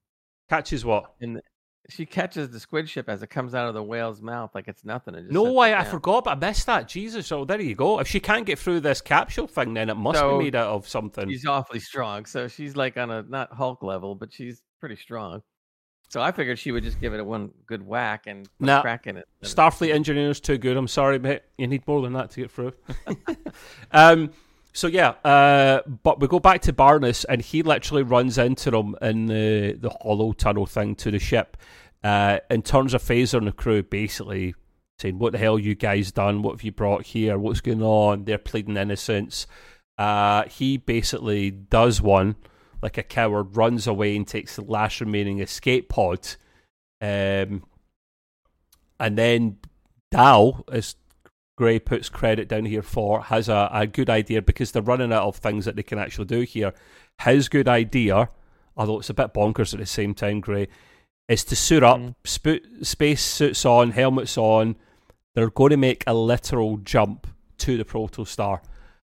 Catches what?
And She catches the squid ship as it comes out of the whale's mouth like it's nothing. Just
No way, I forgot, but I missed that. Jesus, oh, there you go. If she can't get through this capsule thing, then it must
So,
be made out of something.
She's awfully strong, so she's like on a not Hulk level, but she's pretty strong. So I figured she would just give it a one good whack and
Nah,
crack in it. It-
Starfleet engineer's too good. I'm sorry, mate. You need more than that to get through. (laughs) (laughs) um, so yeah, uh, but we go back to Barniss, and he literally runs into them in the the hollow tunnel thing to the ship, uh, and turns a phaser on the crew, basically saying, "What the hell you guys done? What have you brought here? What's going on?" They're pleading innocence. Uh, he basically does one like a coward, runs away and takes the last remaining escape pod. Um, and then Dal, as Gray puts credit down here for, has a, a good idea because they're running out of things that they can actually do here. His good idea, although it's a bit bonkers at the same time, Gray, is to suit up,
Mhm.
sp- space suits on, helmets on. They're going to make a literal jump to the protostar.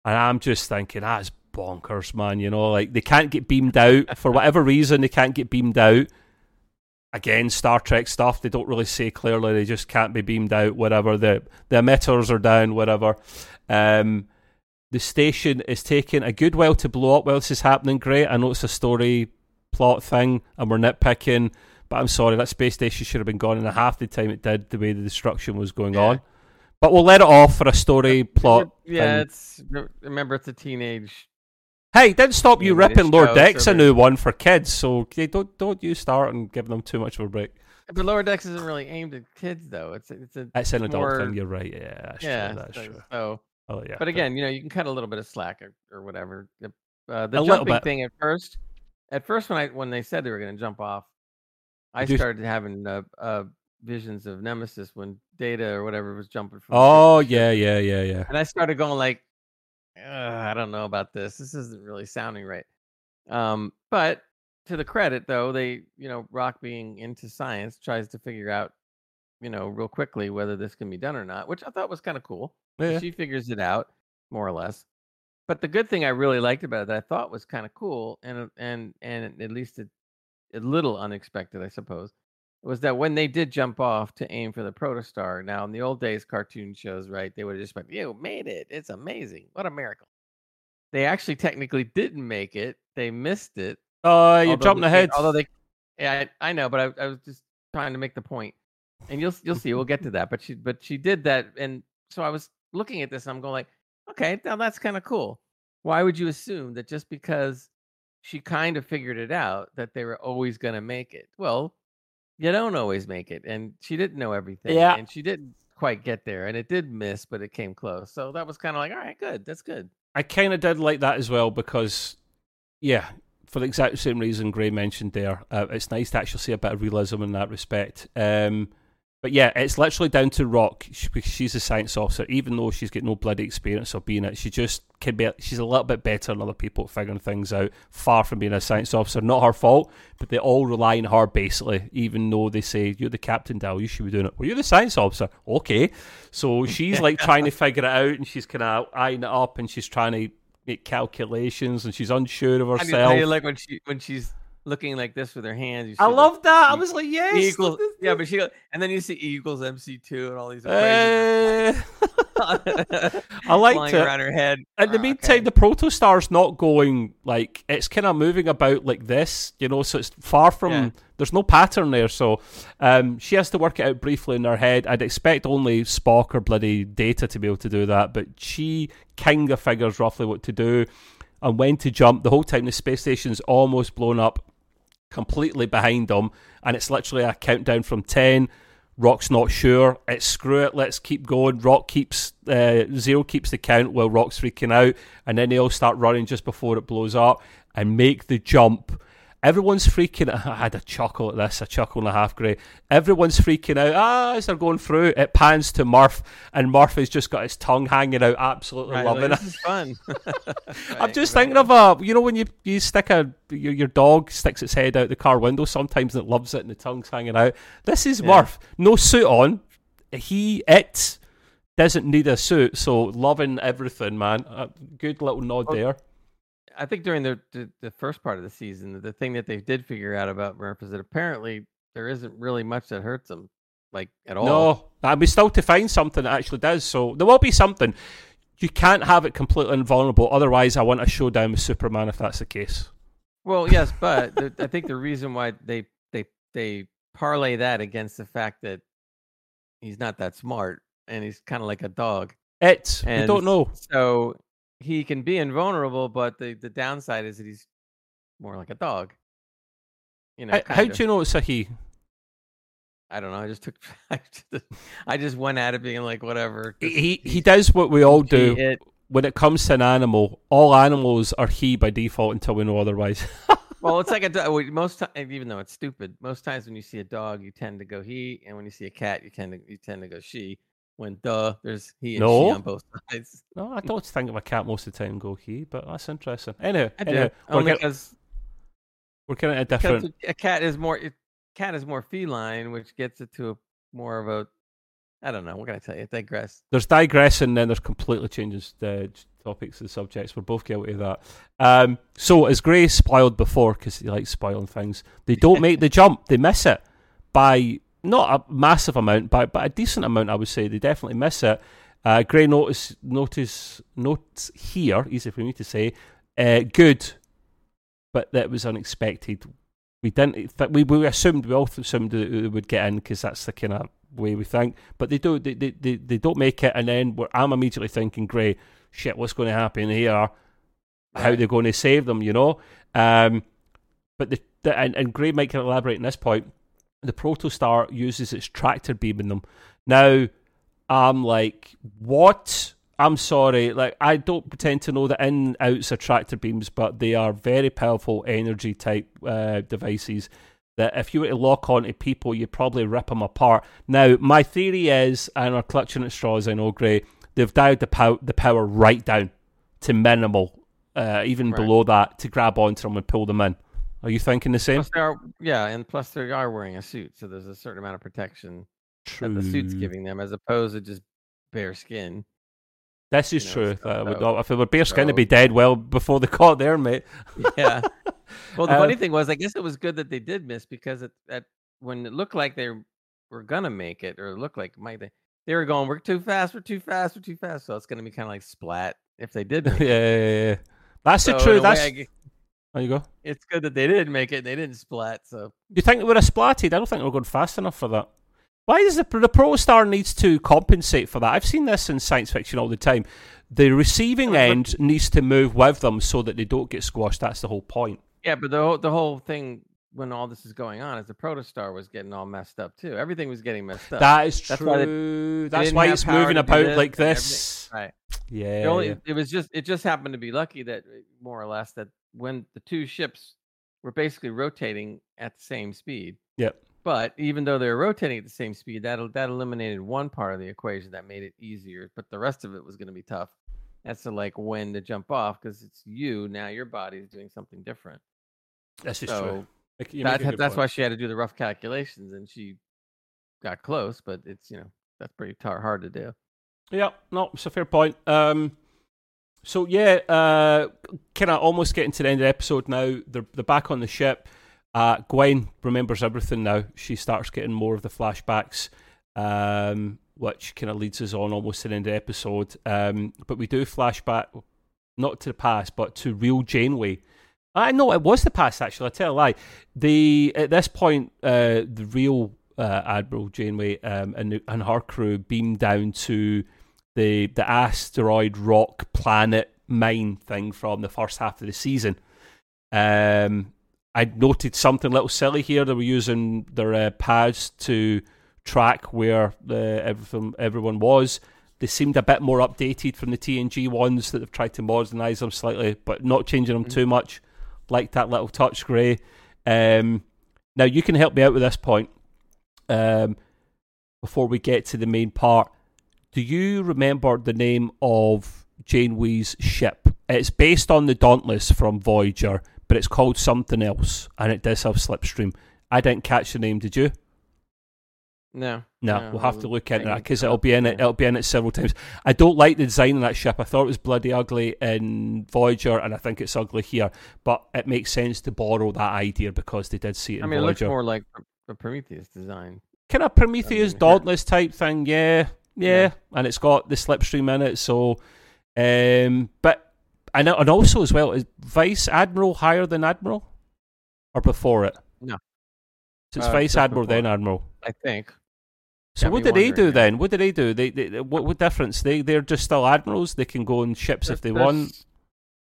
And I'm just thinking, that's bonkers, man. You know, like they can't get beamed out for whatever reason. They can't get beamed out. Again, Star Trek stuff. They don't really say clearly. They just can't be beamed out. Whatever the the emitters are down. Whatever. Um, the station is taking a good while to blow up while this is happening. Great. I know it's a story plot thing, and we're nitpicking. But I'm sorry, that space station should have been gone in a half the time it did. The way the destruction was going
Yeah.
on. But we'll let it off for a story plot.
Yeah,
thing.
it's remember it's a teenage.
Hey, didn't stop you ripping Lower
Decks
a new one for kids. So don't don't you start and give them too much of a break.
But Lower Decks isn't really aimed at kids though. It's it's a
It's an adult
more-
thing. You're right. Yeah, that's
yeah.
true. That's
so,
true.
so-
Oh yeah.
but again, you know, you can cut a little bit of slack or, or whatever. The, uh, the
A
jumping thing at first, at first when I when they said they were going to jump off, I
You-
started having uh, uh, visions of Nemesis when Data or whatever was jumping from.
oh yeah, yeah, yeah, yeah.
and I started going like, "Ugh, I don't know about this. This isn't really sounding right. Um, but to the credit though, they you know Rock being into science tries to figure out, you know, real quickly whether this can be done or not, which I thought was kind of cool.
yeah.
She figures it out more or less. But the good thing I really liked about it that I thought was kind of cool and and and at least a, a little unexpected, I suppose, was that when they did jump off to aim for the protostar. Now in the old days, cartoon shows, right? They would have just been, "You made it! It's amazing! What a miracle!" They actually technically didn't make it. They missed it.
Uh, oh, you're
although
jumping ahead.
Although they, yeah, I, I know, but I, I was just trying to make the point, and you'll you'll see. We'll get to that. But she but she did that, and so I was looking at this, and I'm going like, okay, now that's kind of cool. Why would you assume that just because she kind of figured it out that they were always going to make it? Well, you don't always make it, and she didn't know everything,
Yeah.
and she didn't quite get there, and it did miss, but it came close. So that was kind of like, all right, good, that's good.
I kind of did like that as well because, yeah, for the exact same reason Gray mentioned there, uh, it's nice to actually see a bit of realism in that respect. Um, but yeah, it's literally down to Rock. She, because she's a science officer, even though she's got no bloody experience of being it. She just can be. She's a little bit better than other people at figuring things out. Far from being a science officer, not her fault, but they all rely on her basically. Even though they say you're the captain, Dal, you should be doing it. Well, you're the science officer, okay. So she's like (laughs) trying to figure it out, and she's kind of eyeing it up, and she's trying to make calculations, and she's unsure of herself.
like when she when she's looking like this with her hands. You
I love that. I
E-
was like,
E
yes.
equals, yeah, but she go- and then you see E equals MC two and all these equations
Uh,
I
I liked it.
around her head.
In the
Ah,
meantime,
okay.
the protostar's not going like it's kind of moving about like this, you know. So it's far from
Yeah.
there's no pattern there. So um, she has to work it out briefly in her head. I'd expect only Spock or bloody Data to be able to do that, but she kind of figures roughly what to do and when to jump. The whole time the space station's almost blown up, completely behind them, and it's literally a countdown from ten. Rock's not sure. It's screw it. Let's keep going. Rock keeps uh, zero keeps the count while Rock's freaking out, and then they all start running just before it blows up and make the jump. Everyone's freaking. out. (laughs) I had a chuckle at this, a chuckle and a half. Great. Everyone's freaking out. Ah, as they're going through, it pans to Murf, and Murf has just got his tongue hanging out, absolutely
Right,
loving
like,
it.
this is fun. (laughs) (laughs)
I'm just
right.
thinking of a, you know, when you you stick a your, your dog sticks its head out the car window sometimes and it loves it and the tongue's hanging out. This is
Yeah.
Murf, no suit on. He it doesn't need a suit, so loving everything, man. A good little nod
Well,
there.
I think during the, the the first part of the season, the thing that they did figure out about Murf is that apparently there isn't really much that hurts him, like at all.
No, and we still to find something that actually does. So there will be something. You can't have it completely invulnerable. Otherwise, I want a showdown with Superman if that's the case.
Well, yes, but the, I think the reason why they they they parlay that against the fact that he's not that smart and he's kind of like a dog,
It. we don't know.
so he can be invulnerable. But the the downside is that he's more like a dog. You know,
How, how do you know it's a he?
I don't know. I just took. (laughs) I just, I just went at it being like whatever.
He he, does what we all do.
it.
when it comes to an animal, all animals are he by default until we know otherwise.
Well, it's (laughs) like a do- well, most times, even though it's stupid, most times when you see a dog, you tend to go he, and when you see a cat, you tend to you tend to go she. When duh, there's he and
No.
she on both (laughs) sides.
no, I don't think of a cat most of the time go he, but that's interesting. Anyway, anyway we're,
only
get,
because
we're getting a different.
a cat is more cat is more feline, which gets it to a more of a I don't know. What can I tell you? Digress.
There's digressing, then there's completely changing the topics and subjects. We're both guilty of that. Um, so, as Gray spoiled before, because he likes spoiling things, they don't make the jump, they miss it. by not a massive amount, but but a decent amount, I would say. They definitely miss it. Uh, Gray notice notice notes here, easy for me to say. Uh, good, but that was unexpected. We didn't. We we assumed we all assumed that they would get in because that's the kind of way we think. But they do. They, they they they don't make it, and then I'm immediately thinking, Gray, shit, what's going to happen here? How they're going to save them? You know. Um, but the, the and, and Gray might can elaborate on this point. The Protostar uses its tractor beam in them. Now, I'm like, what? I'm sorry, like I don't pretend to know the in and outs of tractor beams, but they are very powerful energy type uh, devices. That if you were to lock onto people, you'd probably rip them apart. Now, my theory is, and are clutching at straws, I know, Gray, they've dialed the, pow- the power right down to minimal, uh, even
Right.
below that, to grab onto them and pull them in. Are you thinking the same?
Are, yeah, and plus they are wearing a suit, so there's a certain amount of protection that the suit's giving them, as opposed to just bare skin.
This is
you know,
true.
so-
would-
so-
if it were bare skin,
so-
it'd be dead well before they caught there, mate.
Yeah. Well, the
Uh,
funny thing was, I guess it was good that they did miss because it, at when it looked like they were gonna make it, or it looked like might they, they were going, "We're too fast, we're too fast, we're too fast." So it's gonna be kind of like splat if they did. (laughs)
yeah,
it.
yeah, yeah. That's the
truth.
true. That's there you go.
it's good that they didn't make it. and They didn't splat. So
Do you think they would have splatted? I don't think they were going fast enough for that. Why does the the Protostar needs to compensate for that? I've seen this in science fiction all the time. The receiving end needs to move with them so that they don't get squashed. That's the whole point.
yeah, but the whole, the whole thing when all this is going on is the protostar was getting all messed up too. Everything was getting messed up.
That is
That's why they-
true.
they
That's why it's moving about
this
like
everything.
this.
right.
Yeah.
Only, it was just it just happened to be lucky that uh, more or less that when the two ships were basically rotating at the same speed.
Yep.
But even though they were rotating at the same speed, that that eliminated one part of the equation that made it easier. But the rest of it was going to be tough. That's to like when to jump off because it's you now. Your body is doing something different.
That's is
so
true. You
that,
make a good
that's
point.
why she had to do the rough calculations, and she got close. But it's you know that's pretty tar- hard to do.
Yeah, no, it's a fair point. Um, so yeah, uh, kind of almost getting to the end of the episode now. They're they're back on the ship. Uh, Gwen remembers everything now. She starts getting more of the flashbacks, um, which kind of leads us on almost to the end of the episode. Um, but we do flashback, not to the past, but to real Janeway. I know it was the past actually. I tell a lie. The at this point, uh, the real uh, Admiral Janeway um, and and her crew beam down to the the asteroid rock planet mine thing from the first half of the season. Um, I noted something a little silly here. They were using their uh, pads to track where the everything everyone was. They seemed a bit more updated from the TNG ones that they've tried to modernise them slightly, but not changing them
Mhm.
too much. Like that little touch Gray. Um, now you can help me out with this point. Um, before we get to the main part, do you remember the name of Janeway's ship? It's based on the Dauntless from Voyager, but it's called something else, and it does have Slipstream. I didn't catch the name. Did you?
No,
No, we'll have to look into that because
it
it'll be in it. It'll be in it several times. I don't like the design of that ship. I thought it was bloody ugly in Voyager, and I think it's ugly here. But it makes sense to borrow that idea because they did see it in
I mean, it looks more like a Prometheus design.
kind of Prometheus
I mean,
Dauntless type thing, yeah, yeah,
Yeah.
and it's got the slipstream in it. So, um, but and and also as well is Vice Admiral higher than Admiral, or before it?
No.
So it's
Uh,
Vice Admiral then. Admiral.
I think.
So what did they do then? What did they do? They, they, what, what difference? They they're just still admirals. They can go on ships if they want.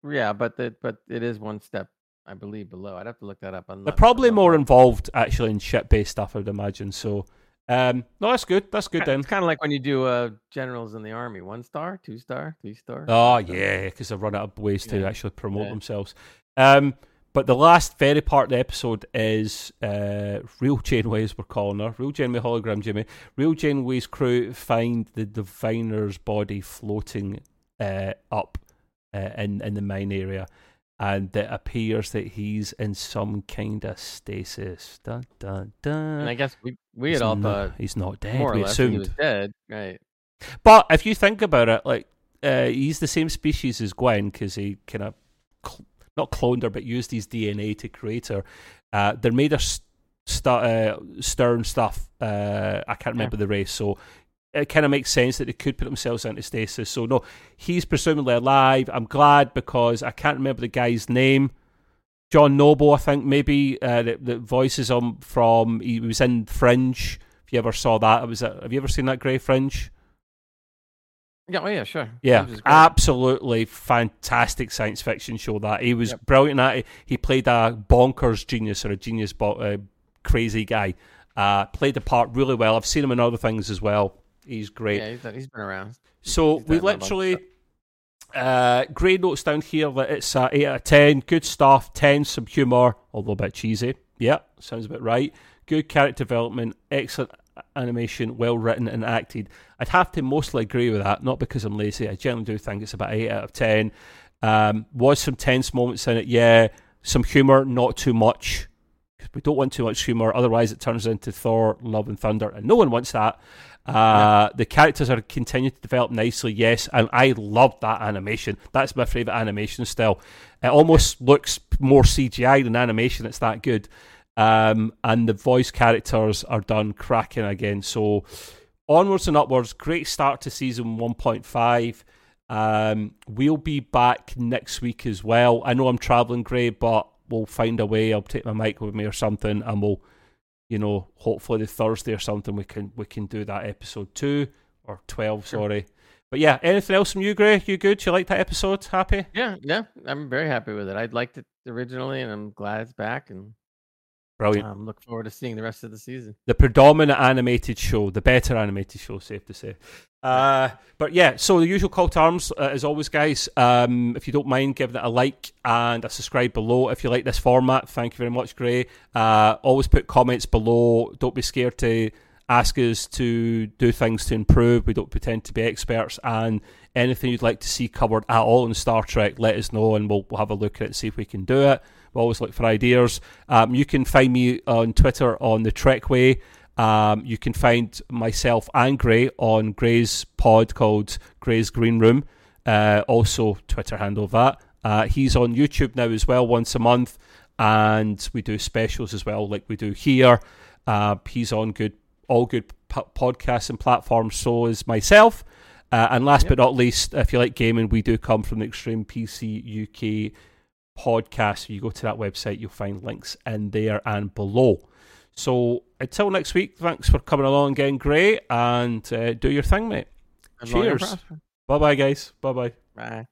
Yeah, but the, but it is one step, I believe, below. I'd have to look that up. I'm
They're probably more involved actually in ship based stuff. I'd imagine. So, um, no, that's good. That's good then.
It's kind of like when you do uh, generals in the army: one star, two star, three star.
Oh yeah, because they've run out of ways to
Yeah.
actually promote
Yeah.
themselves. Um, but the last very part of the episode is uh, real Janeway's we're calling her real Janeway hologram Jimmy. Real Janeway's crew find the diviner's body floating uh, up uh, in in the mine area, and it appears that he's in some kind of stasis. Dun dun dun.
And I guess we we
He's
had all
not-
thought
he's not dead.
more or
we
less that he was dead, right?
But if you think about it, like uh, he's the same species as Gwen because he kind of cl- not cloned her, but used his DNA to create her. Uh, they're made of s- stu- uh, Stern stuff. Uh, I can't remember the race, so it kind of makes sense that they could put themselves into stasis. So no, he's presumably alive. I'm glad because I can't remember the guy's name. John Noble, I think maybe uh, that, that voices him from. He was in Fringe. If you ever saw that, it was. A, have you ever seen that Gray Fringe?
Yeah, oh yeah, sure.
Yeah,
Fringe is great.
absolutely fantastic science fiction show. That he was
Yep.
brilliant at it. He played a bonkers genius or a genius, bo- uh, crazy guy. Uh, played the part really well. I've seen him in other things as well. He's great.
Yeah, he's, been around.
So
He's
we
done a bunch of
literally uh, grade notes down here that it's a eight out of ten. Good stuff. Ten, some humour, although a bit cheesy. Yeah, sounds about right. Good character development, excellent animation, well written and acted. I'd have to mostly agree with that, not because I'm lazy. I generally do think it's about eight out of ten. Um, was some tense moments in it, yeah. Some humour, not too much. We don't want too much humour, otherwise it turns into Thor, Love and Thunder, and no one wants that. Uh, The characters are continue to develop nicely, yes, and I love that animation. That's my favourite animation still. It almost looks more CGI than animation. It's that good, um, and the voice characters are done cracking again. So onwards and upwards. Great start to season one point five. Um, we'll be back next week as well. I know I'm traveling, Gray, but we'll find a way. I'll take my mic with me or something, and we'll you know, hopefully the Thursday or something we can we can do that episode two or twelve,
Sure.
sorry. But yeah, anything else from you, Gray? You good? You like that episode? Happy?
Yeah, yeah, I'm very happy with it. I liked it originally, and I'm glad it's back, and
Brilliant.
um, look forward to seeing the rest of the season.
the predominant animated show, the better animated show, safe to say. Uh, but yeah, so the usual call to arms, uh, as always, guys. Um, if you don't mind giving it a like and a subscribe below, if you like this format, thank you very much, Gray. Uh, always put comments below. Don't be scared to ask us to do things to improve. We don't pretend to be experts, and anything you'd like to see covered at all in Star Trek, let us know, and we'll, we'll have a look at it, see if we can do it. We always look for ideas. Um, you can find me on Twitter on the Trek Way. Um, you can find myself and Gray on Gray's pod called Gray's Green Room. Uh, also, Twitter handle that. Uh, he's on YouTube now as well, once a month, and we do specials as well, like we do here. Uh, he's on good, all good po- podcasts and platforms. So is myself. Uh, and last
Yep.
but not least, if you like gaming, we do come from the Extreme PC UK podcast. If you go to that website, you'll find links in there and below. So until next week, thanks for coming along again, Gray, and uh, do your thing, mate.
And
Cheers. Bye bye, guys. Bye bye.
Bye.